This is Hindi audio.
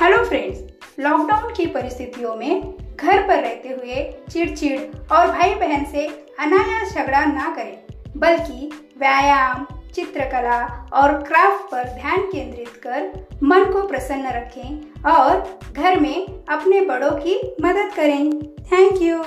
हेलो फ्रेंड्स, लॉकडाउन की परिस्थितियों में घर पर रहते हुए चिड़चिड़ और भाई बहन से अनायास झगड़ा ना करें, बल्कि व्यायाम, चित्रकला और क्राफ्ट पर ध्यान केंद्रित कर मन को प्रसन्न रखें और घर में अपने बड़ों की मदद करें। Thank you.